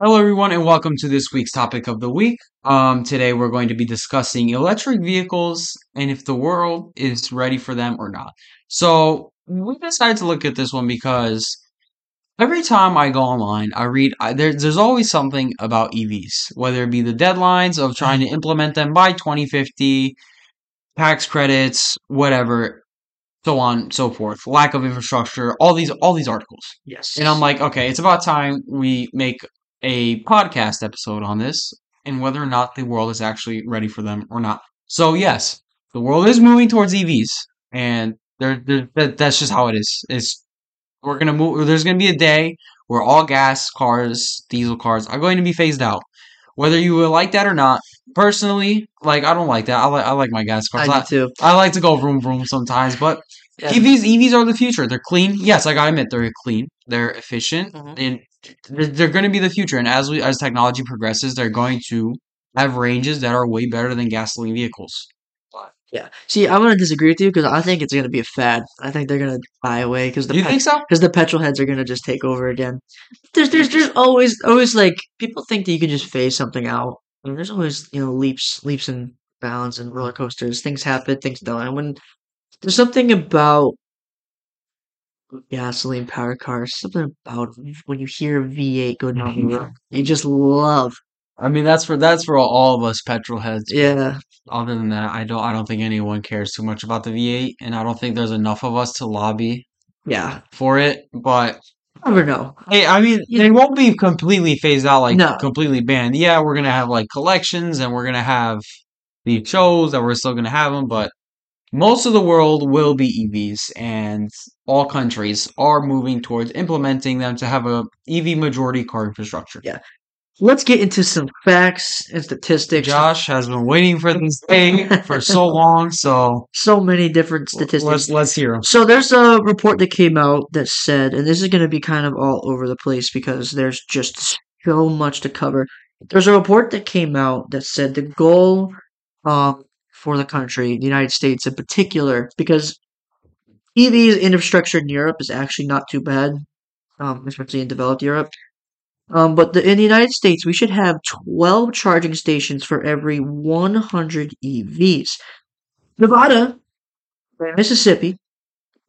Hello, everyone, and welcome to this week's topic of the week. Um, today we're going to be discussing electric vehicles and if the world is ready for them or not. So we decided to look at this one because every time I go online, I read I, there, there's always something about EVs, whether it be the deadlines of trying to implement them by 2050, tax credits, whatever, so on, so forth, lack of infrastructure, all these all these articles. Yes. And I'm like, okay, it's about time we make a podcast episode on this and whether or not the world is actually ready for them or not. So yes, the world is moving towards EVs, and they're, they're, that, that's just how it is. It's we're gonna move. There's gonna be a day where all gas cars, diesel cars, are going to be phased out. Whether you will like that or not, personally, like I don't like that. I like I like my gas cars. I I, too. I like to go vroom vroom sometimes, but Yeah. EVs EVs are the future. They're clean. Yes, I gotta admit they're clean. They're efficient, Mhm. and they're, they're going to be the future. And as we as technology progresses, they're going to have ranges that are way better than gasoline vehicles. Yeah. See, I'm gonna disagree with you because I think it's gonna be a fad. I think they're gonna die away because the you think so? because the petrol heads are gonna just take over again. There's there's there's always always like people think that you can just phase something out. And there's always you know leaps leaps and bounds and roller coasters. Things happen, things don't. And when there's something about gasoline powered cars, something about when you hear a V8 go down the mm-hmm. road, you just love. I mean, that's for that's for all of us petrol heads. Yeah. Other than that, I don't I don't think anyone cares too much about the V8, and I don't think there's enough of us to lobby Yeah. for it. But Never know. hey, I mean, they won't be completely phased out, like No. completely banned. Yeah, we're gonna have like collections, and we're gonna have the shows that we're still gonna have them, but most of the world will be EVs, and all countries are moving towards implementing them to have a EV majority car infrastructure. Yeah. Let's get into some facts and statistics. Josh has been waiting for this day for so long, so So many different statistics. let's let's hear them. So there's a report that came out that said, and this is going to be kind of all over the place because there's just so much to cover. There's a report that came out that said the goal um, for the country, the United States in particular, because EVs infrastructure in Europe is actually not too bad, um, especially in developed Europe. Um, but the, in the United States, we should have 12 charging stations for every 100 EVs. Nevada, Mississippi,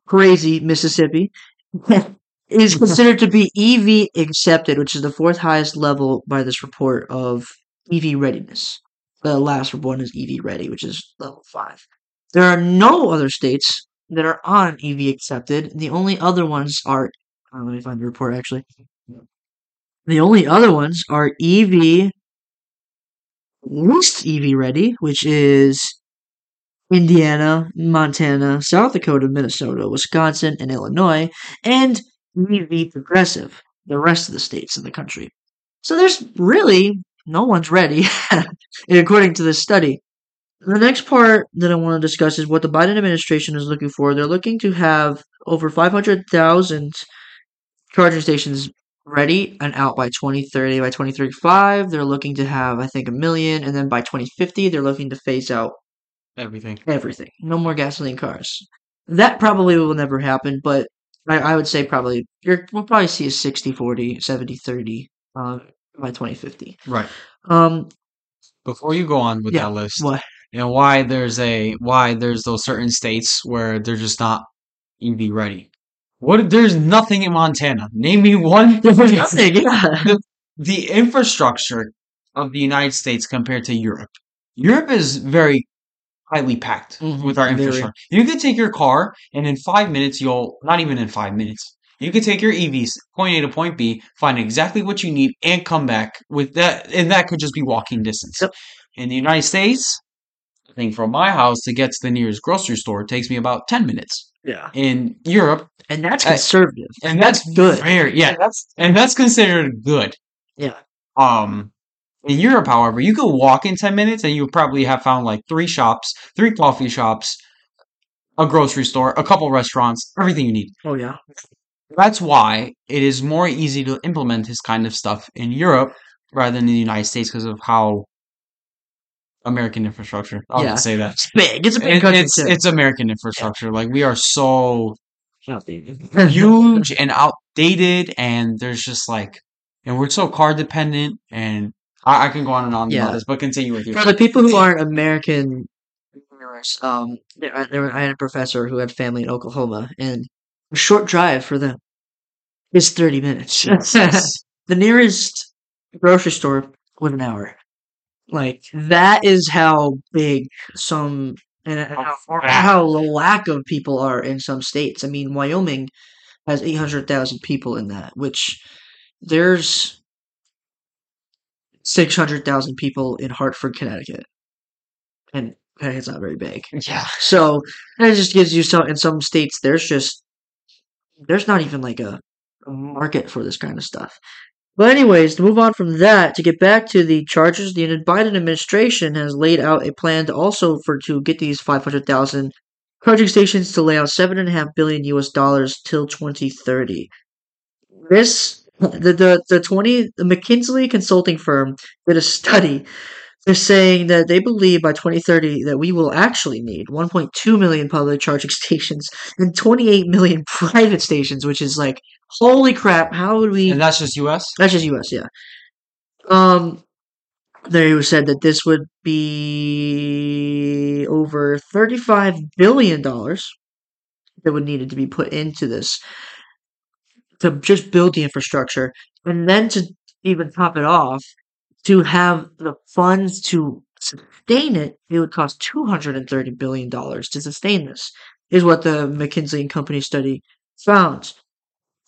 crazy Mississippi, is considered to be EV accepted, which is the fourth highest level by this report of EV readiness. The last one is EV ready, which is level five. There are no other states that are on EV accepted. The only other ones are. uh, let me find the report actually. The only other ones are EV least EV ready, which is Indiana, Montana, South Dakota, Minnesota, Wisconsin, and Illinois, and EV progressive, the rest of the states in the country. So there's really no one's ready, according to this study. The next part that I want to discuss is what the Biden administration is looking for. They're looking to have over 500,000 charging stations ready and out by 2030. By 2035, they're looking to have, I think, a million. And then by 2050, they're looking to phase out Everything. everything. No more gasoline cars. That probably will never happen, but I, I would say probably you're, we'll probably see a 60 40, 70 30 um, by 2050. Right. Um, Before you go on with Yeah, that list, what? and why there's a why there's those certain states where they're just not EV ready. What there's nothing in Montana. Name me one. There's nothing, yeah. the infrastructure of the United States compared to Europe. Europe is very highly packed Mhm, with our very. infrastructure. You could take your car and in five minutes you'll not even in five minutes. You could take your EVs point A to point B, find exactly what you need, and come back with that and that could just be walking distance. Yep. In the United States, I think from my house to get to the nearest grocery store takes me about ten minutes. Yeah. In Europe, And that's Uh, conservative. and that's, good. Very, yeah, that's and that's considered good. Yeah. Um, in Europe, however, you could walk in 10 minutes and you probably have found like three shops, three coffee shops, a grocery store, a couple restaurants, everything you need. Oh, yeah. That's why it is more easy to implement this kind of stuff in Europe rather than in the United States because of how American infrastructure. I'll Yeah. just say that. It's big. It's a big It- country, it's it's American infrastructure. Like we are so huge and outdated, and there's just like and we're so car dependent, and I, I can go on and on Yeah. about this, but continue with you. For the people who aren't American, um, there, there, I had a professor who had family in Oklahoma, and a short drive for them is 30 minutes. The nearest grocery store was an hour. Like that is how big some and how, how the lack of people are in some states. I mean, Wyoming has 800,000 people in that, which there's 600,000 people in Hartford, Connecticut. And Connecticut's not very big. yeah. So that just gives you some in some states there's just there's not even like a, a market for this kind of stuff. But anyways, to move on from that, to get back to the charges, the Biden administration has laid out a plan to also for to get these five hundred thousand charging stations to lay out seven and a half billion US dollars till twenty thirty. This the the the twenty the McKinsey consulting firm did a study they're saying that they believe by 2030 that we will actually need 1.2 million public charging stations and 28 million private stations, which is like, holy crap! How would we? And that's just U.S. That's just U.S. Yeah. Um, they said that this would be over 35 billion dollars that would needed to be put into this to just build the infrastructure, and then to even top it off, to have the funds to sustain it, it would cost two hundred and thirty billion dollars to sustain this. Is what the McKinsey and Company study found.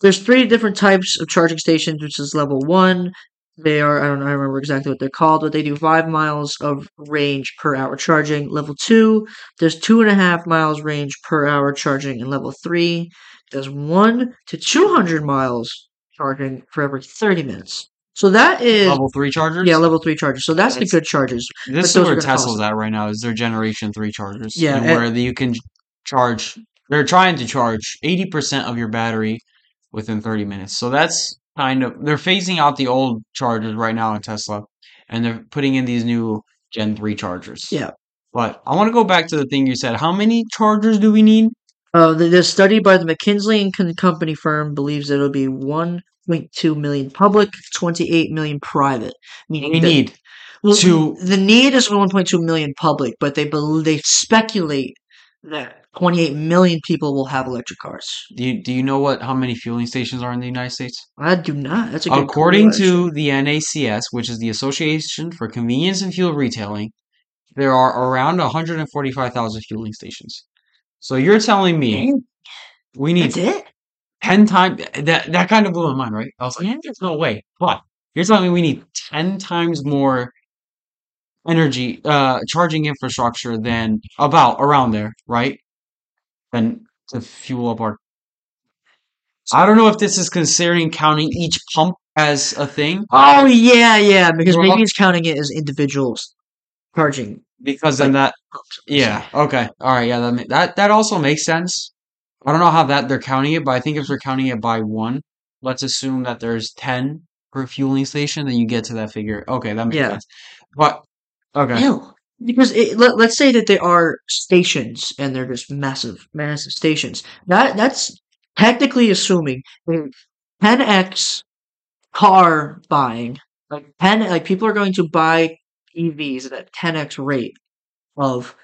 There's three different types of charging stations, which is level one. They are I don't know, I remember exactly what they're called, but they do five miles of range per hour charging. Level two, there's two and a half miles range per hour charging, and level three does one to two hundred miles charging for every thirty minutes. So that is Level three chargers. yeah, level three chargers. So that's the good chargers. This but is where Tesla's at right now. Is their generation three chargers? Yeah, and and- where you can charge. They're trying to charge eighty percent of your battery within thirty minutes. So that's kind of they're phasing out the old chargers right now in Tesla, and they're putting in these new Gen three chargers. Yeah. But I want to go back to the thing you said. How many chargers do we need? Uh, the, the study by the McKinsey and Company firm believes it'll be 1.2 million public, 28 million private. Meaning We need well, to- the need is 1.2 million public, but they bel they speculate that 28 million people will have electric cars. Do you, do you know what how many fueling stations are in the United States? I do not. That's a good According to the NACS, which is the Association for Convenience and Fuel Retailing, there are around 145,000 fueling stations. So you're telling me we need that's it. 10 times that that kind of blew my mind, right? I was like, yeah, there's no way. But you're telling me we need 10 times more energy uh charging infrastructure than about around there, right? Than to fuel up our I don't know if this is considering counting each pump as a thing Oh yeah, yeah. Because maybe it's counting it as individuals charging. because then that yeah okay all right yeah that that that also makes sense. I don't know how that they're counting it, but I think if they're counting it by one, let's assume that there's ten per fueling station, then you get to that figure. Okay, that makes Yeah. sense. But okay, Ew. Because it, let, let's say that they are stations and they're just massive, massive stations. That that's technically assuming 10x car buying, like 10, like people are going to buy EVs at a 10x rate of,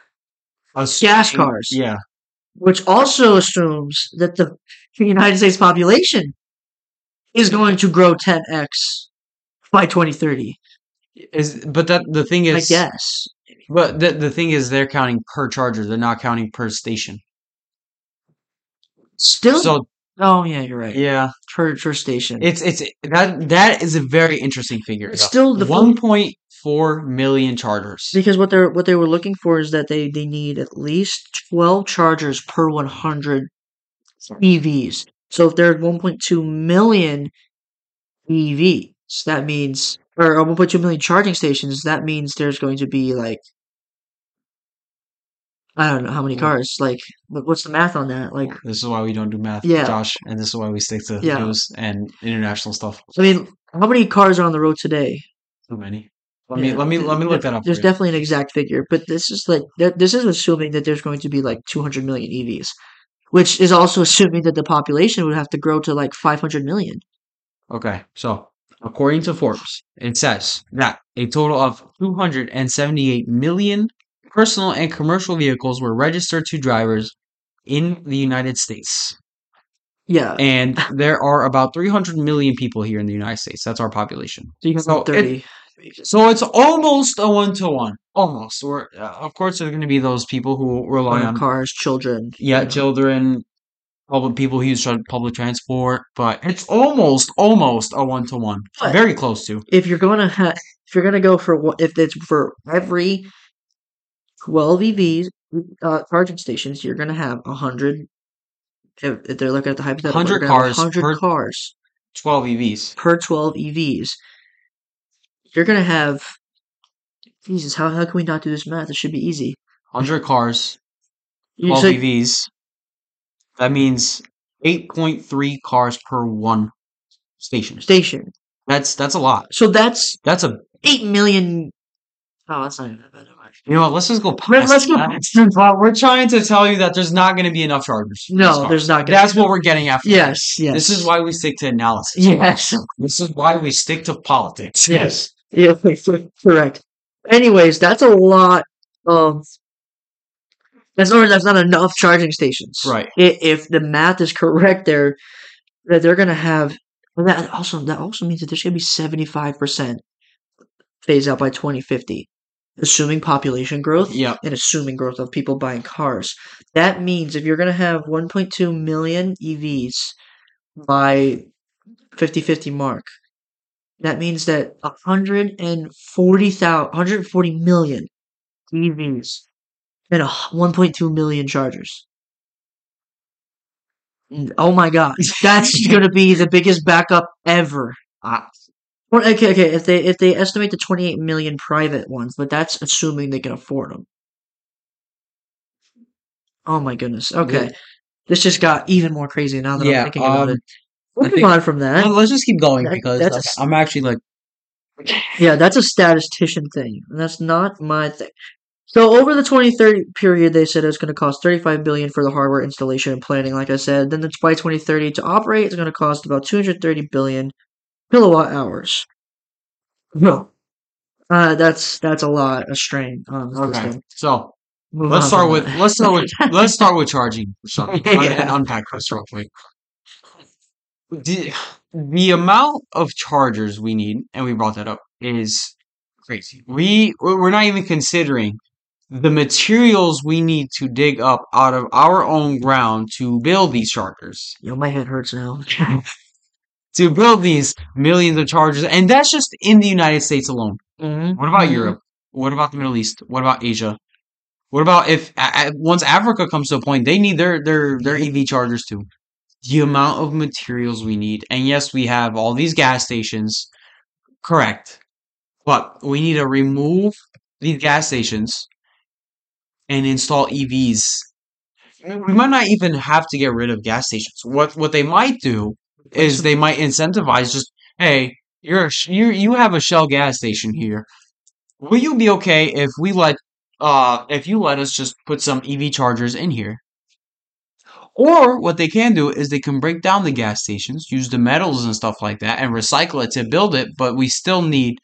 Assuming- gas cars. Yeah, which also assumes that the United States population is going to grow 10x by 2030. is but that the thing is, I guess. but the the thing is, they're counting per charger. They're not counting per station. Still. So oh yeah, you're right. yeah, Per per station. it's it's that that is a very interesting figure. It's still the one point four million chargers. because what they're what they were looking for is that they they need at least 12 chargers per 100 EVs. So if there's 1.2 million EVs, that means or 1.2 million charging stations, that means there's going to be like I don't know how many cars. Like, what's the math on that? Like, This is why we don't do math, Yeah. Josh, and this is why we stick to Yeah. news and international stuff. I mean, how many cars are on the road today? Too many. Let me Yeah, let me let me look th- that up. There's definitely an exact figure, but this is like th- this is assuming that there's going to be like 200 million EVs, which is also assuming that the population would have to grow to like 500 million. Okay, so according to Forbes, it says that a total of 278 million personal and commercial vehicles were registered to drivers in the United States. Yeah. And there are about 300 million people here in the United States. That's our population. So So it- 30. So it's almost a one to one. Almost. Or uh, of course, there's going to be those people who rely on cars, children. yeah, you know. children, public people who use public transport, but it's almost almost a one to one. Very close to. if you're gonna have if you're gonna go for if it's for every 12 EVs uh, charging stations, you're gonna have a hundred. If, if they're looking at the hypothetical, 100 you're gonna have cars 100 cars 12 EVs. per 12 EVs. You're gonna have. Jesus, how how can we not do this math? It should be easy. 100 cars, You 12 say- EVs. That means 8.3 cars per one station. station. That's that's a lot. So that's That's a eight million. Oh, that's not even that bad. you know what? Let's just go past Let- let's go that. We're trying to tell you that there's not going to be enough chargers. No, there's not. Gonna That's what we're getting after. Yes, yes. This is why we stick to analysis. Yes. This is why we stick to politics. Yes. Yeah, correct. Anyways, that's a lot of. That's not that's not enough charging stations. Right. I- If the math is correct, there that they're gonna have. That also that also means that there's gonna be seventy five percent phase out by twenty fifty, assuming population growth Yep. and assuming growth of people buying cars. That means if you're gonna have one point two million EVs by 50-50 mark, that means that 140,000 140 million EVs and a h- 1.2 million chargers. Oh my god, that's going to be the biggest backup ever. Ah. Okay, okay. If they if they estimate the 28 million private ones, but that's assuming they can afford them. Oh my goodness. Okay, this just got even more crazy now that Yeah, I'm thinking about um, it. Moving think- on from that. Let's just keep going That- because that's- I'm actually like Yeah, that's a statistician thing. and That's not my thing. So over the 2030 period, they said it's going to cost 35 billion for the hardware installation and planning. Like I said, then it's by 2030 to operate, it's going to cost about 230 billion kilowatt hours. No, uh, that's that's a lot of strain on okay. system. So Move let's start with let's start with let's start with charging. So un- Yeah. and unpack this real quick. The, the amount of chargers we need, and we brought that up, is crazy. We we're not even considering the materials we need to dig up out of our own ground to build these chargers. Yo, my head hurts now. To build these millions of chargers, and that's just in the United States alone. Mhm, What about mhm. Europe? What about the Middle East? What about Asia? What about if once Africa comes to a point, they need their their their EV chargers too. The amount of materials we need, and yes, we have all these gas stations, correct, but we need to remove these gas stations and install EVs. We might not even have to get rid of gas stations. What what they might do is they might incentivize just hey you're you you have a Shell gas station here. Will you be okay if we let uh if you let us just put some EV chargers in here? Or what they can do is they can break down the gas stations, use the metals and stuff like that, and recycle it to build it. But we still need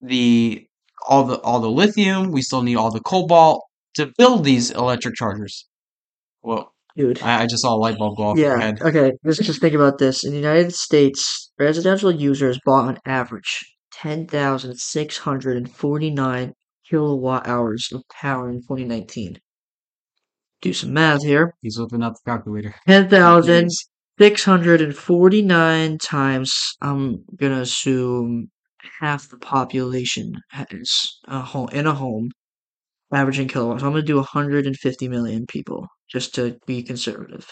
the all the all the lithium. We still need all the cobalt to build these electric chargers. Well, Dude. I, I just saw a light bulb go off Yeah. head. Okay. Let's just think about this. In the United States, residential users bought on average ten thousand six hundred and forty-nine kilowatt hours of power in 2019. Do some math here. He's whipping out the calculator. Ten thousand six hundred and forty-nine times. I'm gonna assume half the population has a home in a home, averaging kilowatts. So I'm gonna do 150 million people just to be conservative,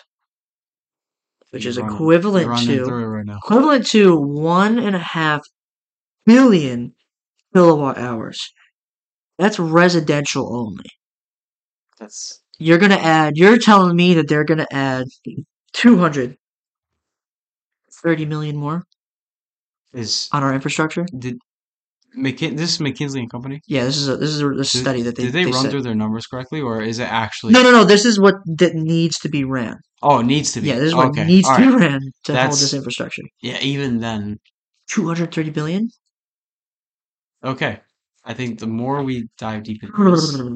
which You're is running- equivalent to right equivalent to one and a half billion kilowatt hours. That's residential only. That's You're gonna add. You're telling me that they're gonna add 230 million more is on our infrastructure. did McKin- this is McKinsey and Company. Yeah, this is a this is a, Did, study that they did they, run said. through their numbers correctly, or is it actually? No, no, no. This is what that needs to be ran. Oh, it needs to be. Yeah, this is what okay. needs all to be ran to hold this infrastructure. Yeah, even then, two hundred thirty billion. Okay. I think the more we dive deep into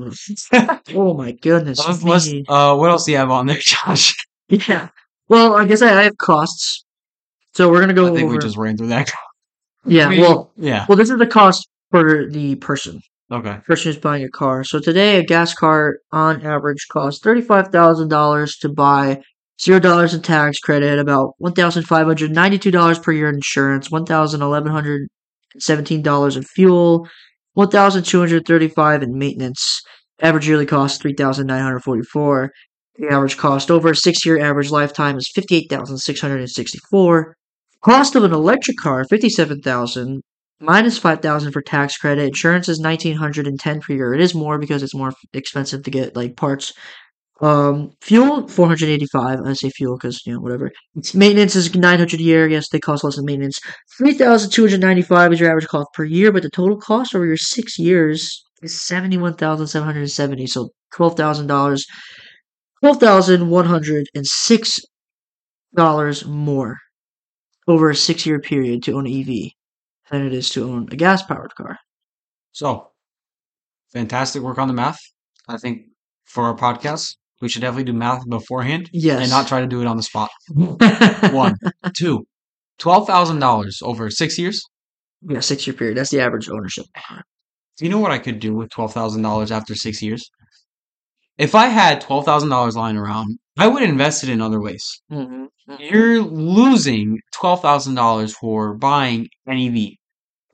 this, oh my goodness let's, let's- uh, what else do you have on there, Josh? Yeah. Well, I guess I, I have costs. So we're gonna go I think over. we just ran through that. yeah. we- Well, Yeah. well, this is the cost for the person. Okay. person who's buying a car. So today, a gas car on average costs thirty-five thousand dollars to buy, zero dollars in tax credit, about one thousand five hundred ninety-two dollars per year in insurance, one thousand eleven hundred seventeen dollars in fuel, one thousand two hundred thirty-five in maintenance. Average yearly cost three thousand nine hundred forty-four. The average cost over a six-year average lifetime is fifty-eight thousand six hundred and sixty-four. Cost of an electric car fifty-seven thousand minus 5000 for tax credit insurance is 1910 per year it is more because it's more expensive to get like parts um fuel 485 i say fuel because you know whatever maintenance is 900 a year yes they cost less than maintenance 3295 is your average cost per year but the total cost over your six years is 71770 so $12000 $12106 more over a six year period to own an ev than it is to own a gas powered car. So, fantastic work on the math. I think for our podcast, we should definitely do math beforehand Yes. and not try to do it on the spot. One, two, twelve thousand dollars over six years. yeah, six year period. That's the average ownership. Do you know what I could do with twelve thousand dollars after six years? If I had twelve thousand dollars lying around, I would invest it in other ways. Mm-hmm. You're losing twelve thousand dollars for buying an EV,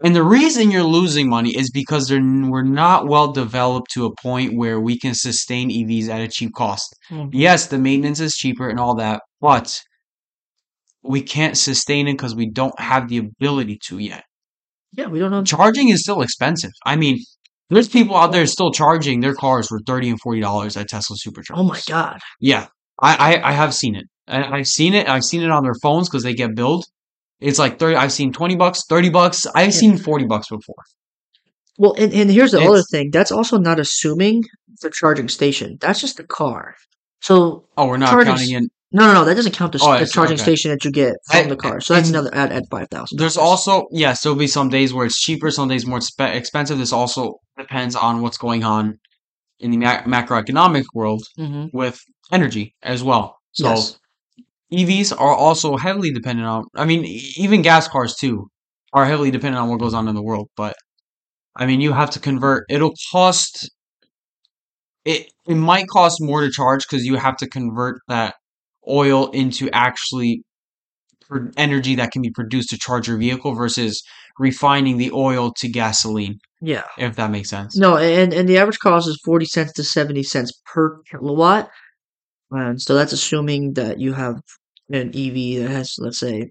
and the reason you're losing money is because they're we're not well developed to a point where we can sustain EVs at a cheap cost. Mhm. Yes, the maintenance is cheaper and all that, but we can't sustain it because we don't have the ability to yet. Yeah, we don't know. Charging is still expensive. I mean, there's people out there still charging their cars for thirty and forty dollars at Tesla Superchargers. Oh my god. Yeah, I, I I have seen it. I, I've seen it. I've seen it on their phones because they get billed. It's like thirty. I've seen twenty bucks, thirty bucks. I've Yeah. seen forty bucks before. Well, and, and here's the other thing. That's also not assuming the charging station. That's just the car. So Oh, we're not Charging counting in. no, no, no. That doesn't count the, Oh, the charging okay. station that you get from I- the car. So that's another add at five thousand. There's also yes, there'll be some days where it's cheaper, some days more expe- expensive. This also depends on what's going on in the ma- macroeconomic world hmm with energy as well. So yes. EVs are also heavily dependent on. I mean, even gas cars too are heavily dependent on what goes on in the world. But I mean, you have to convert. It'll cost. It it might cost more to charge because you have to convert that oil into actually energy that can be produced to charge your vehicle versus refining the oil to gasoline. Yeah. If that makes sense. No, and and the average cost is forty cents to seventy cents per kilowatt. And so that's assuming that you have an EV that has, let's say,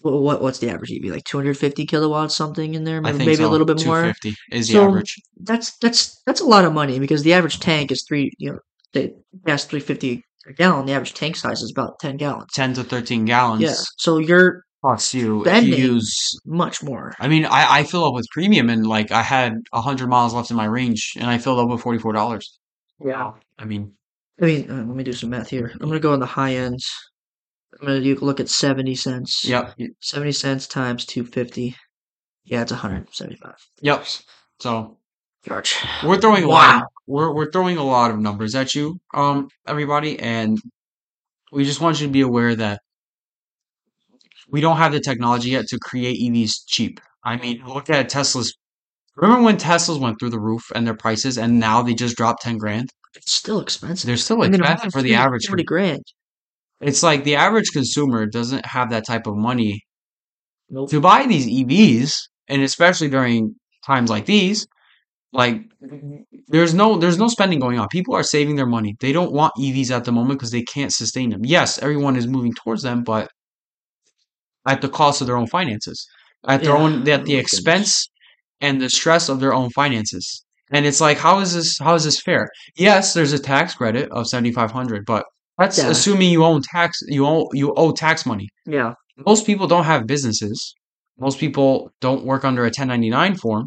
what what's the average EV? Like two hundred fifty kilowatts, something in there, I maybe, think maybe a little bit more. 250 is the So average. that's that's that's a lot of money because the average tank is three. You know, the gas three fifty a gallon. The average tank size is about ten gallons. 10 to 13 gallons. Yeah, so you're Plus you if you use much more. I mean, I, I fill up with premium and like I had a hundred miles left in my range and I filled up with forty four dollars. Yeah. I mean, I mean, uh, let me do some math here. I'm gonna go on the high ends. I'm gonna do, look at seventy cents. yep, 70 cents times 250. Yeah, it's 175 yep. So charge. we're throwing a lot. Wow. We're we're throwing a lot of numbers at you, um, everybody, and we just want you to be aware that we don't have the technology yet to create EVs cheap. I mean, look at Tesla's. Remember when Teslas went through the roof and their prices, and now they just dropped ten grand? It's still expensive. They're still I mean, expensive for the average. 40 grand. It's like the average consumer doesn't have that type of money Nope. to buy these EVs, and especially during times like these, like there's no there's no spending going on. People are saving their money. They don't want EVs at the moment because they can't sustain them. Yes, everyone is moving towards them, but at the cost of their own finances, at their Yeah. own at the expense and the stress of their own finances. And it's like, how is this? How is this fair? Yes, there's a tax credit of seventy five hundred, but that's Yeah. assuming you own tax. You owe you owe tax money Yeah. most people don't have businesses. Most people don't work under a 1099 form.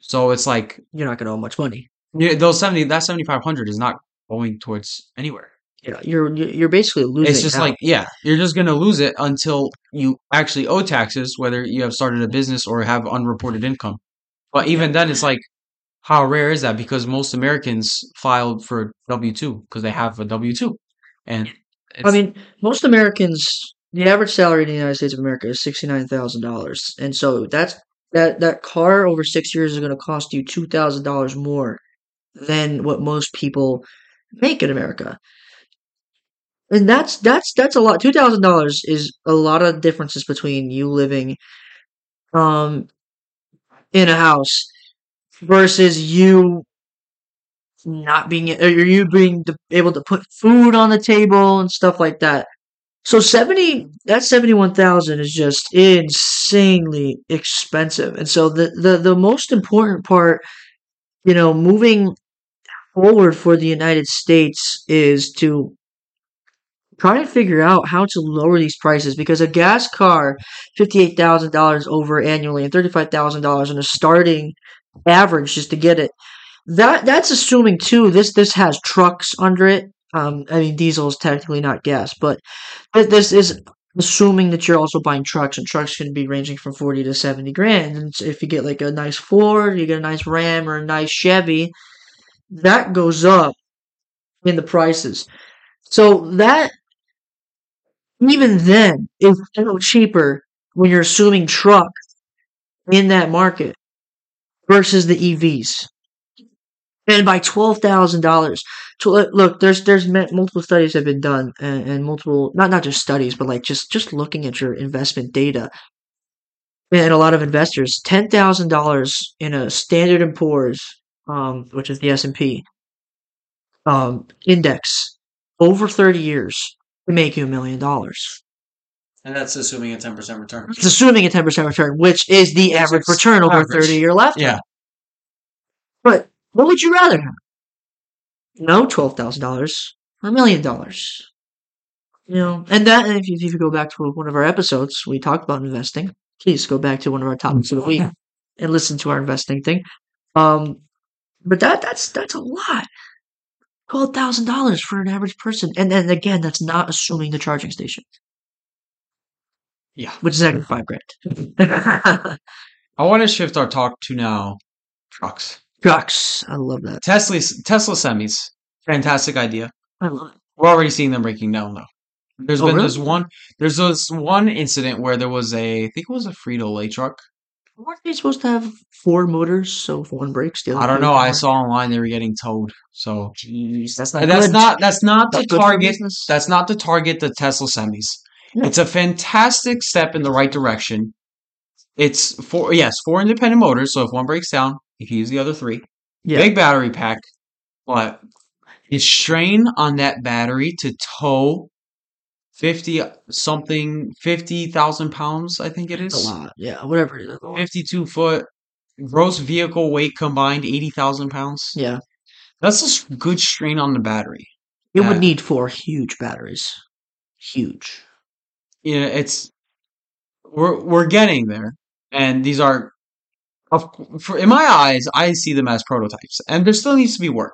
So it's like You're not going to owe much money. yeah, those 70 that 7500 is not going towards anywhere. Yeah, you're you're you're basically losing. It's just like, yeah, you're just gonna lose it until you actually owe taxes, whether you have started a business or have unreported income. But even then, it's like, how rare is that? Because most Americans filed for W two because they have a W two, and I mean, most Americans, the average salary in the United States of America is sixty nine thousand dollars, and so that's that that car over six years is going to cost you two thousand dollars more than what most people make in America. And that's that's that's a lot. Two thousand dollars is a lot of differences between you living um in a house versus you not being or you being able to put food on the table and stuff like that. So 70 that 71,000 is just insanely expensive. And so the, the the most important part, you know, moving forward for the United States is to try and figure out how to lower these prices because a gas car $58,000 over annually and $35,000 in a starting average just to get it that that's assuming too. This this has trucks under it. Um, I mean, diesel is technically not gas, but this is assuming that you're also buying trucks, and trucks can be ranging from forty to seventy grand. And if you get like a nice Ford, you get a nice Ram or a nice Chevy, that goes up in the prices. So that even then is still cheaper when you're assuming truck in that market versus the EVs and by twelve thousand dollars. Look, there's there's multiple studies have been done, and, and multiple not not just studies, but like just just looking at your investment data, and a lot of investors ten thousand dollars in a Standard and Poor's, um, which is the S and P, um, index over thirty years to make you a million dollars. and that's assuming a ten percent return. It's assuming a ten percent return, which is the average return over a thirty year lifetime. Yeah, But what would you rather have? No, twelve thousand dollars or a million dollars. You know, and that and if you, if you go back to one of our episodes, we talked about investing. Please go back to one of our topics of the week and listen to our investing thing. Um, but that that's that's a lot. Twelve thousand dollars for an average person, and then again, that's not assuming the charging station, yeah. which is actually five grand. I want to shift our talk to now trucks. Trucks, I love that. Tesla's Tesla semis, fantastic idea. I love it. We're already seeing them breaking down though. There's Oh, been really? this one. There's this one incident where there was a, I think it was a Frito Lay truck. Weren't they supposed to have four motors? So if one breaks, the other. I don't know. I saw online they were getting towed. So Jeez, that's not that's good. not that's not good for target. That's not the target the Tesla semis. Yeah. It's a fantastic step in the right direction. It's four yes, four independent motors. So if one breaks down, you can use the other three. Yeah. Big battery pack, but the strain on that battery to tow fifty uh, something fifty thousand pounds, I think It's is. a lot. Yeah, whatever it is. Fifty-two foot gross vehicle weight combined, eighty thousand pounds. Yeah. That's a good strain on the battery. It would need four huge batteries. Huge. Yeah, it's we're we're getting there, and these are, of for in my eyes, I see them as prototypes, and there still needs to be work.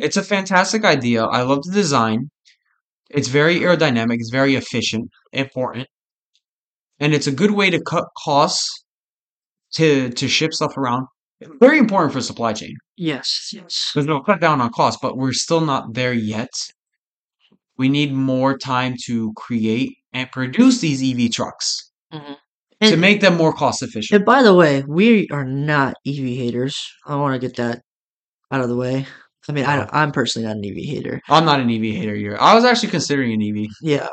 It's a fantastic idea. I love the design. It's very aerodynamic. It's very efficient, important, and it's a good way to cut costs to to ship stuff around. Very important for supply chain Yes, yes. because it'll cut down on costs, but we're still not there yet. We need more time to create and produce these EV trucks to And, make them more cost efficient. and by the way, we are not EV haters. I want to get that out of the way. I mean, I, Oh. I'm personally not an EV hater. I'm not an EV hater here. I was actually considering an EV. Yeah,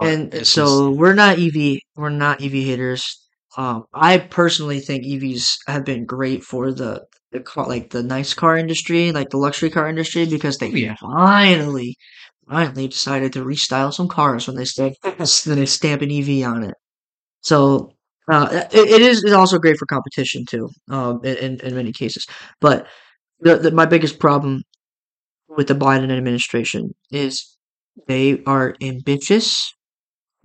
and so we're not EV. We're not EV haters. Um, I personally think EVs have been great for the the car, like the nice car industry, like the luxury car industry, because they Oh, yeah. finally, finally decided to restyle some cars when they stamp when they stamp an EV on it. So uh, it, it is also great for competition too, um, in, in many cases. But the, the my biggest problem with the Biden administration is they are ambitious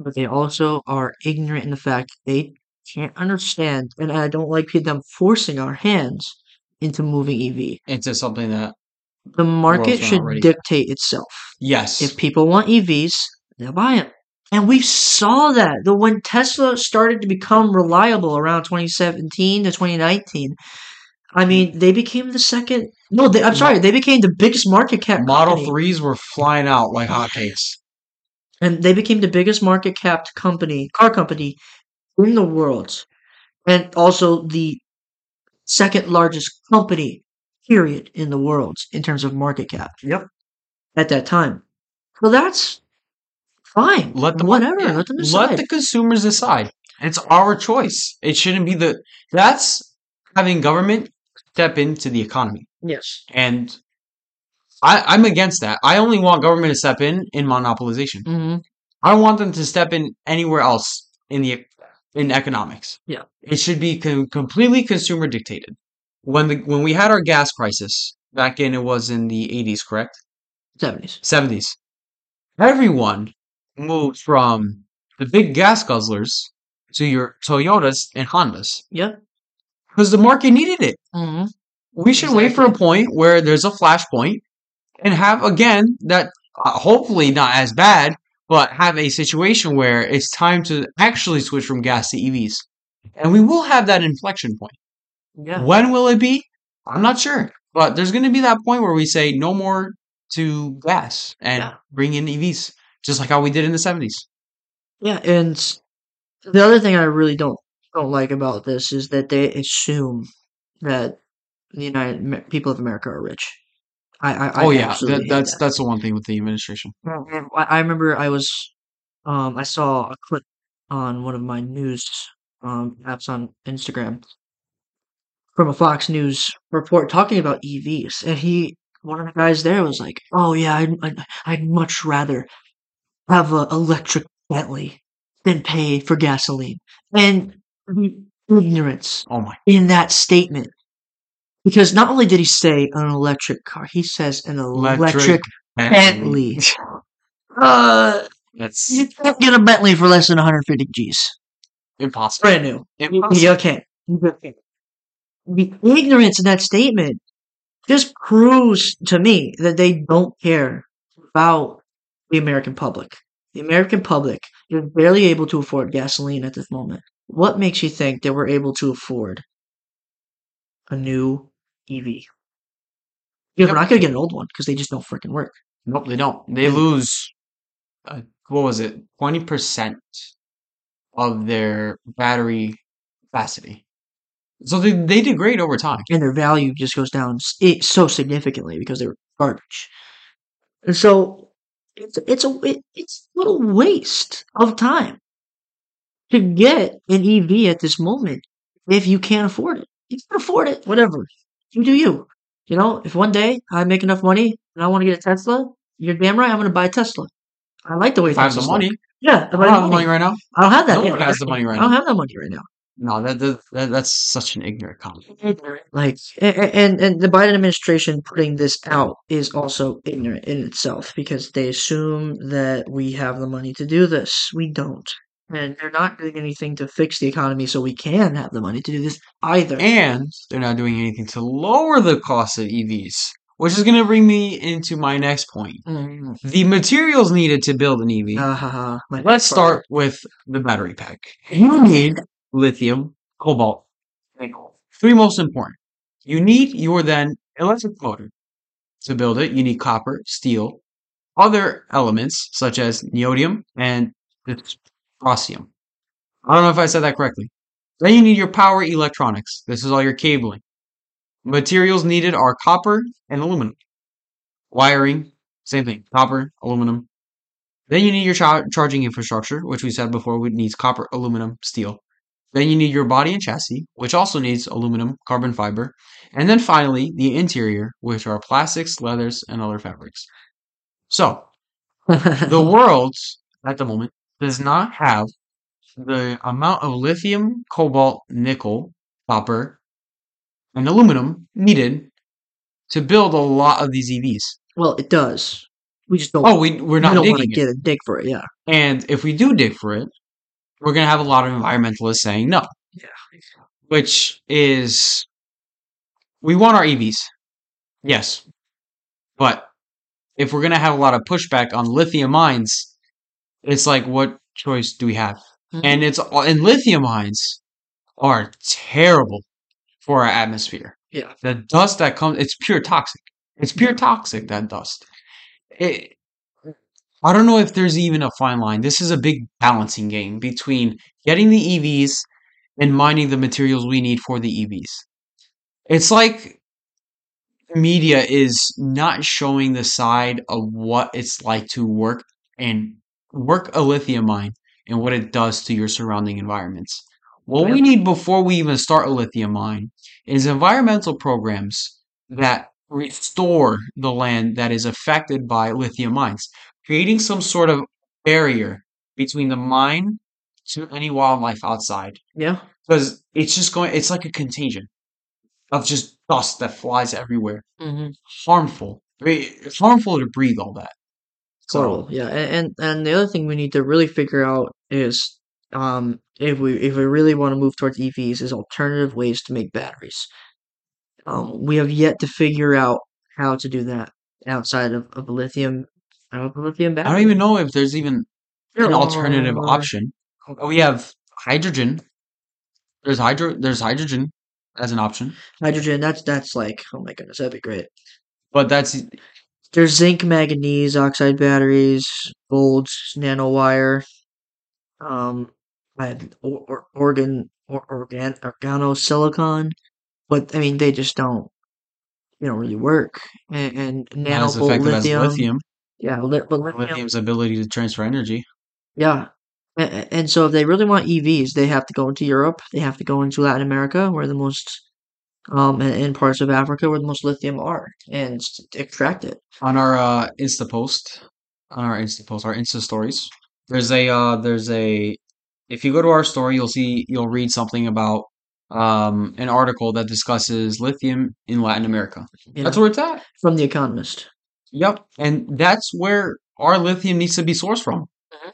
but they also are ignorant in the fact they can't understand, and I don't like them forcing our hands into moving EV. into something that The market should dictate itself. Yes. If people want EVs, they'll buy them. And we saw that the when Tesla started to become reliable around 2017 to 2019. I mean, mm. they became the second. No, they, I'm sorry, they became the biggest market cap. Model company. threes were flying out like hotcakes. and they became the biggest market capped company, car company in the world, and also the second largest company, period, in the world in terms of market cap. Yep. At that time, so that's fine. Let the whatever. yeah, let them decide. Let the consumers decide. It's our choice. It shouldn't be the. That's having government step into the economy, yes. and I, I'm against that. I only want government to step in in monopolization. hmm I don't want them to step in anywhere else in the in economics. Yeah. It should be com- completely consumer dictated. When the when we had our gas crisis back in it was in the 80s, correct? Seventies. 70s. Everyone moved from the big gas guzzlers to your Toyotas and Hondas Yeah. because the market needed it. hmm We should wait for a point where there's a flashpoint and have again that uh, hopefully not as bad, but have a situation where it's time to actually switch from gas to EVs. And we will have that inflection point. Yeah. When will it be? I'm not sure. But there's going to be that point where we say no more to gas and Yeah. bring in EVs, just like how we did in the 70s. Yeah, and the other thing I really don't don't like about this is that they assume that the United people of America are rich. I, I, I oh yeah, that, that's that. that's the one thing with the administration. I, I remember I was, um, I saw a clip on one of my news um, apps on Instagram from a Fox News report talking about EVs, and he, one of the guys there was like, "Oh yeah, I'd, I'd, I'd much rather have an electric Bentley than pay for gasoline," and ignorance Oh my. in that statement. Because not only did he say an electric car, he says an electric Bentley. Uh, That's you can't get a Bentley for less than 150 G's. impossible. Brand new. Impossible. You can't. You can't. The ignorance in that statement just proves to me that they don't care about the American public. The American public is barely able to afford gasoline at this moment. What makes you think that we're able to afford a new EV? Because Yep. we're not going to get an old one because they just don't freaking work. Nope, they don't. They And- lose. Uh, what was it? Twenty percent of their battery capacity. So they they degrade over time. and their value just goes down so significantly because they're garbage. And so it's it's a it, it's a little waste of time to get an EV at this moment if you can't afford it. You can afford it, whatever. You do you. You know, if one day I make enough money and I want to get a Tesla, you're damn right I'm going to buy a Tesla. I like the way If I have the money. Yeah, if I I don't have the money right now. I don't have that. No one has the money right I don't have that money right now. No, that, that, that that's such an ignorant comment. Like and and the Biden administration putting this out is also ignorant in itself because they assume that we have the money to do this. We don't. And they're not doing anything to fix the economy so we can have the money to do this either. And they're not doing anything to lower the cost of EVs, which is going to bring me into my next point. Mm. The materials needed to build an EV. Ah, ha, ha. Let's start with the battery pack. You need lithium, cobalt, nickel. Three most important. You need your then electric motor. To build it, you need copper, steel, other elements such as neodymium and dysprosium. I don't know if I said that correctly. Then you need your power electronics. This is all your cabling. Materials needed are copper and aluminum. Wiring, same thing, copper, aluminum. Then you need your char- charging infrastructure, which we said before needs copper, aluminum, steel. Then you need your body and chassis, which also needs aluminum, carbon fiber. And then finally, the interior, which are plastics, leathers, and other fabrics. So, the world at the moment does not have the amount of lithium, cobalt, nickel, copper, and aluminum needed to build a lot of these EVs. well, it does. We just don't. Oh, we we're we not don't want to digging it. get a dig for it. Yeah. And if we do dig for it, we're going to have a lot of environmentalists saying no. Yeah. Which is, we want our EVs. Yes. But if we're gonna have a lot of pushback on lithium mines, it's like, what choice do we have? Mhm. And it's and lithium mines are terrible for our atmosphere. Yeah. The dust that comes, it's pure toxic. It's pure toxic. That dust. It, I don't know if there's even a fine line. This is a big balancing game between getting the EVs and mining the materials we need for the EVs. It's like the media is not showing the side of what it's like to work and work a lithium mine and what it does to your surrounding environments. What we need before we even start a lithium mine is environmental programs that restore the land that is affected by lithium mines, creating some sort of barrier between the mine to any wildlife outside. Yeah. Because it's just going, it's like a contagion of just dust that flies everywhere. hmm Harmful. It's harmful to breathe all that. Horrible. Yeah. And, and and the other thing we need to really figure out is um if we if we really want to move towards EVs is alternative ways to make batteries. Um, we have yet to figure out how to do that outside of, of lithium of lithium I don't even know if there's even an alternative Uh, option. We have hydrogen. There's hydro. There's hydrogen as an option, Hydrogen. That's that's like oh my goodness, that'd be great. but that's There's zinc manganese oxide batteries, golds, nanowire, um, I had or, or, organ or organ organosilicon, but I mean they just don't they don't really work. And, and as lithium, lithium. Yeah, li- but lithium, Lithium's ability to transfer energy. yeah. And, and so if they really want EVs, they have to go into Europe, they have to go into Latin America, where the most um and, and parts of Africa where the most lithium are, and extract it. On our uh, Insta post, on our Insta post, our Insta stories, there's a uh, there's a. If you go to our story, you'll see you'll read something about um, an article that discusses lithium in Latin America. You That's where it's at. from The Economist. Yep, and that's where our lithium needs to be sourced from. Mhm.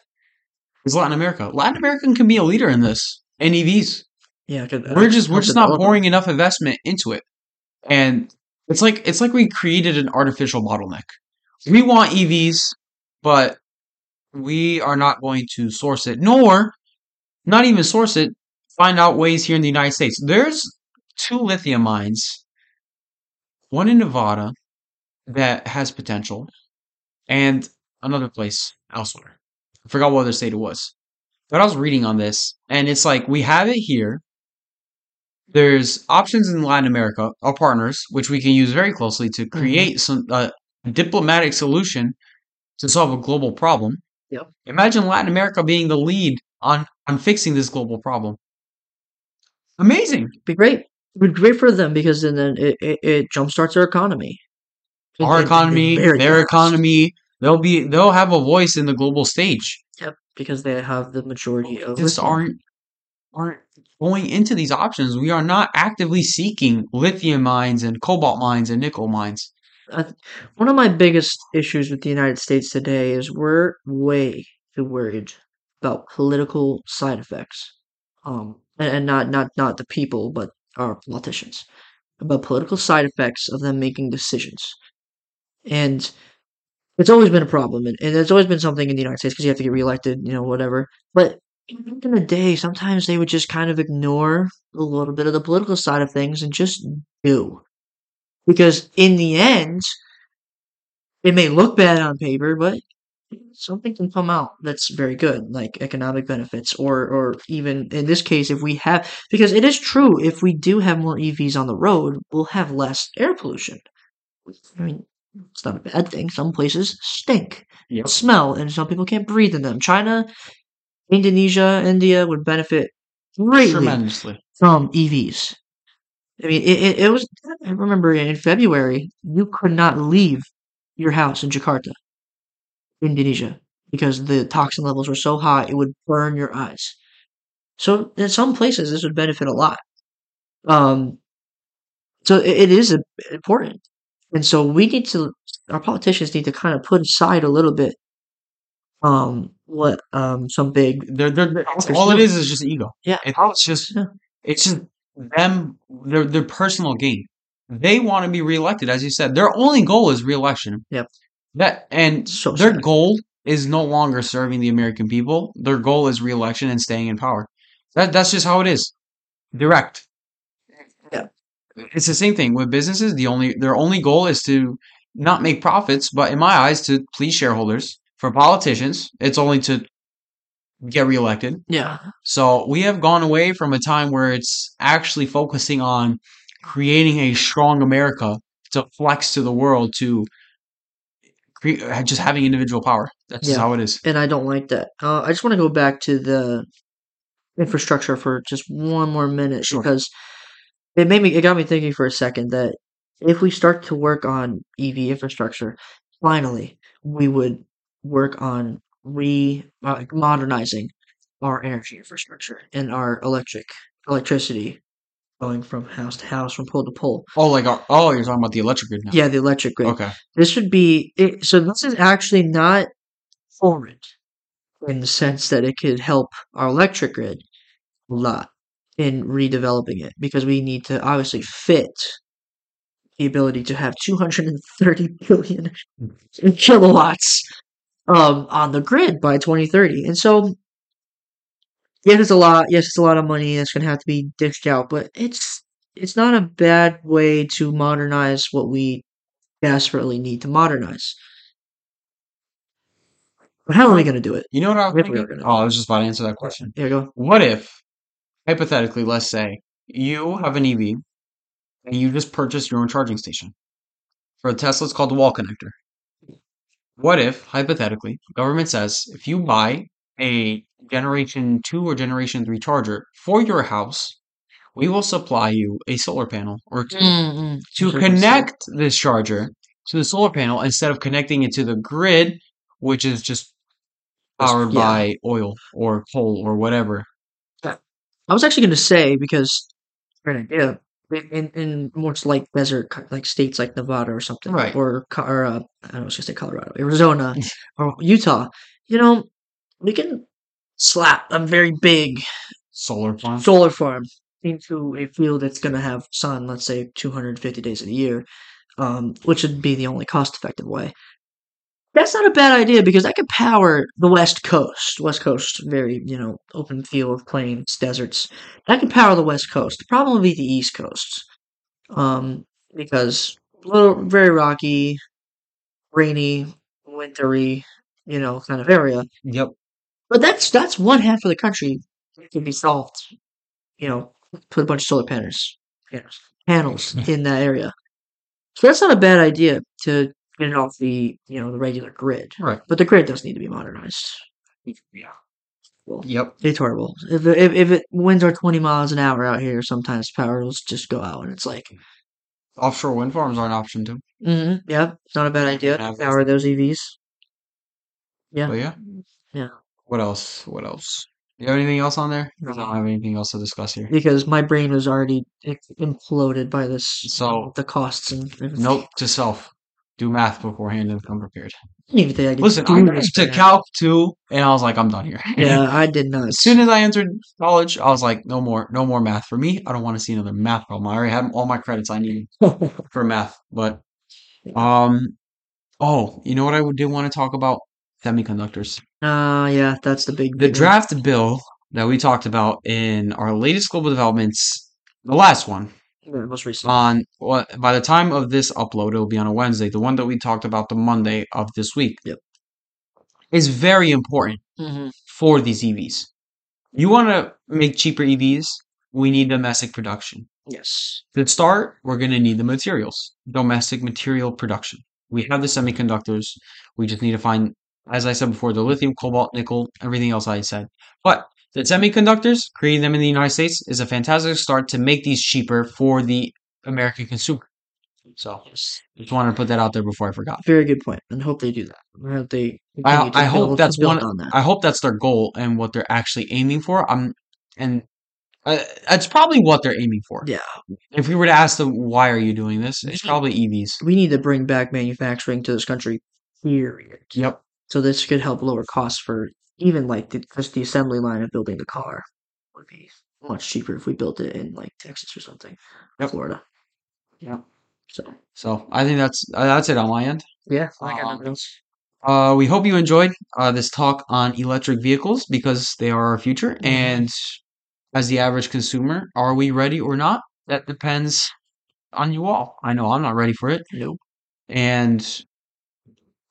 Is Latin America. Latin America can be a leader in this in EVs. Yeah, We're just we're just not develop 'em. pouring enough investment into it, and it's like it's like we created an artificial bottleneck. We want EVs, but we are not going to source it, nor not even source it. Find out ways here in the United States. There's two lithium mines, one in Nevada that has potential, and another place elsewhere. I forgot what other state it was. But I was reading on this, and it's like we have it here. There's options in Latin America, our partners, which we can use very closely to Mm-hmm. create some uh, diplomatic solution to solve a global problem. Yep. Imagine Latin America being the lead on on fixing this global problem. Amazing. be great. It would be great for them because then, then it, it, it jumpstarts their economy. Our economy, their economy, they'll be they'll have a voice in the global stage. Yep, because they have the majority of just lithium. aren't aren't going into these options. We are not actively seeking lithium mines and cobalt mines and nickel mines. Th- one of my biggest issues with the United States today is we're way too worried about political side effects. Um, and, and not not not the people, but our politicians about political side effects of them making decisions. And it's always been a problem, and, and it's always been something in the United States because you have to get reelected, you know, whatever. But in the day, sometimes they would just kind of ignore a little bit of the political side of things and just do. Because in the end, it may look bad on paper, but something can come out that's very good, like economic benefits, or or even in this case, if we have, because it is true, if we do have more EVs on the road, we'll have less air pollution. I mean, it's not a bad thing. Some places stink, Yep. smell, and some people can't breathe in them. China, Indonesia, India would benefit greatly Tremendously. from EVs. I mean, it, it, it was. I remember in February, you could not leave your house in Jakarta, Indonesia, because the toxin levels were so high it would burn your eyes. So in some places, this would benefit a lot. Um, so it, it is important, and so we need to. Our politicians need to kind of put aside a little bit. Um, what um some big They're, they're, they're- all it is is just ego. yeah It's just yeah. it's just them their their personal gain. they want to be reelected, as you said. Their only goal is reelection. Yep. That and So their sad. goal is no longer serving the American people. Their goal is reelection and staying in power. That that's just how it is. Direct. It's the same thing with businesses. The only their only goal is to not make profits, but in my eyes, to please shareholders. For politicians, it's only to get reelected. Yeah. So we have gone away from a time where it's actually focusing on creating a strong America to flex to the world to cre- just having individual power. That's just Yeah. how it is. and I don't like that. Uh, I just want to go back to the infrastructure for just one more minute Sure. because it made me it got me thinking for a second that if we start to work on EV infrastructure, finally we would work on re uh, modernizing our energy infrastructure and our electric electricity going from house to house, from pole to pole. Oh, like uh, oh, you're talking about the electric grid now. Yeah, the electric grid. Okay. This would be it, so. This is actually not foreign in the sense that it could help our electric grid a lot in redeveloping it because we need to obviously fit the ability to have 230 billion kilowatts um, on the grid by 2030. And so, yes, it's a lot. Yes, it's a lot of money that's going to have to be dished out, but it's it's not a bad way to modernize what we desperately need to modernize. But how are we going to do it? You know what I was thinking? Oh, I was just about to answer that question. Here you go. What if, hypothetically, let's say you have an EV and you just purchased your own charging station. For a Tesla, it's called the wall connector. What if, hypothetically, government says if you buy a generation 2 or generation 3 charger for your house, we will supply you a solar panel or two Mm-mm. to connect this charger to the solar panel instead of connecting it to the grid, which is just powered Yeah. by oil or coal or whatever. I was actually going to say because great idea. In, in more like desert like states like Nevada or something, Right. Or or uh, I don't know, gonna say Colorado, Arizona, or Utah. You know, we can slap a very big Solar farm. solar farm into a field that's going to have sun, let's say 250 days of the year, um, which would be the only cost effective way. That's not a bad idea because that could power the West Coast. West Coast, very, you know, open field, plains, deserts. That could power the West Coast. The problem would be the East Coast. Um, because little, very rocky, rainy, wintry, you know, kind of area. Yep. But that's that's one half of the country that can be solved. You know, put a bunch of solar panels, panels, panels in that area. So that's not a bad idea to get it off the you know the regular grid. Right. But the grid does need to be modernized. Yeah. Well, Yep. it's horrible. If it- if if it winds are twenty miles an hour out here, sometimes power will just go out, and it's like, Offshore wind farms are an option too. Mm-hmm. yeah, it's not a bad idea. Have- Power those EVs. Yeah. But yeah. Yeah. What else? What else? You have anything else on there? 'Cause I don't have anything else to discuss here. because my brain was already imploded by this. So- the costs and everything. Note to self: do math beforehand and come prepared. Even think I could Listen, do I this to right. Calc two, and I was like, I'm done here. Yeah, I did not. As soon as I entered college, I was like, no more, no more math for me. I don't want to see another math problem. I already had all my credits I needed for math. But, um, oh, you know what I did want to talk about? Semiconductors. uh, yeah, that's the big. The big one. draft bill that we talked about in our latest global developments, the last one, most recent. on what by the time of this upload, it'll be on a Wednesday. The one that we talked about the Monday of this week. Yep. Is very important hmm for these EVs. You want to make cheaper EVs, we need domestic production. Yes. To start, we're going to need the materials, domestic material production. We have the semiconductors. We just need to find, as I said before, the lithium, cobalt, nickel, everything else I said. But the semiconductors, creating them in the United States, is a fantastic start to make these cheaper for the American consumer. So, just wanted to put that out there before I forgot. Very good point, and hope they do that. I hope they. I, I hope that's one. on that. I hope that's their goal and what they're actually aiming for. I'm, and uh, that's probably what they're aiming for. Yeah. If we were to ask them, why are you doing this? It's probably EVs. we need to bring back manufacturing to this country. Period. Yep. So this could help lower costs for even like the, just the assembly line of building the car would be much cheaper if we built it in like Texas or something, Yep. Florida. Yeah. So So I think that's uh, that's it on my end. yeah, I got Um. Uh, we hope you enjoyed uh, this talk on electric vehicles because they are our future. Mhm. And as the average consumer, are we ready or not? That depends on you all. I know I'm not ready for it, Nope. and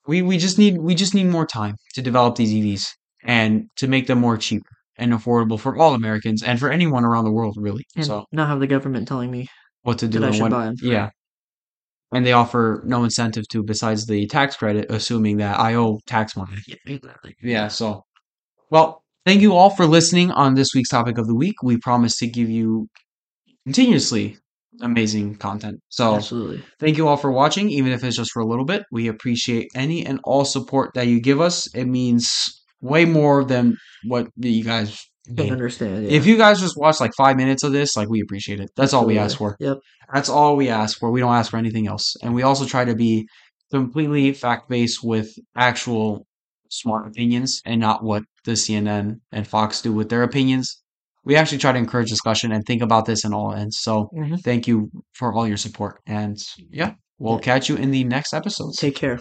we we just need we just need more time to develop these EVs and to make them more cheap and affordable for all Americans and for anyone around the world, really. And So not have the government telling me what to do that I should what, buy 'em. yeah. And they offer no incentive to besides the tax credit, assuming that I owe tax money. Yeah, exactly. Yeah, so well, thank you all for listening on this week's topic of the week. We promise to give you continuously amazing content. So Absolutely. thank you all for watching, even if it's just for a little bit. We appreciate any and all support that you give us. It means way more than what you guys Can understand. Yeah. If you guys just watch like five minutes of this, like we appreciate it. That's all we ask for. Yep. That's all we ask for. We don't ask for anything else. And we also try to be completely fact based with actual smart opinions and not what the CNN and Fox do with their opinions. We actually try to encourage discussion and think about this and all ends. So Mhm. thank you for all your support. And yeah, we'll Yeah. catch you in the next episode. Take care.